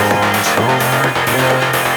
Don't forget.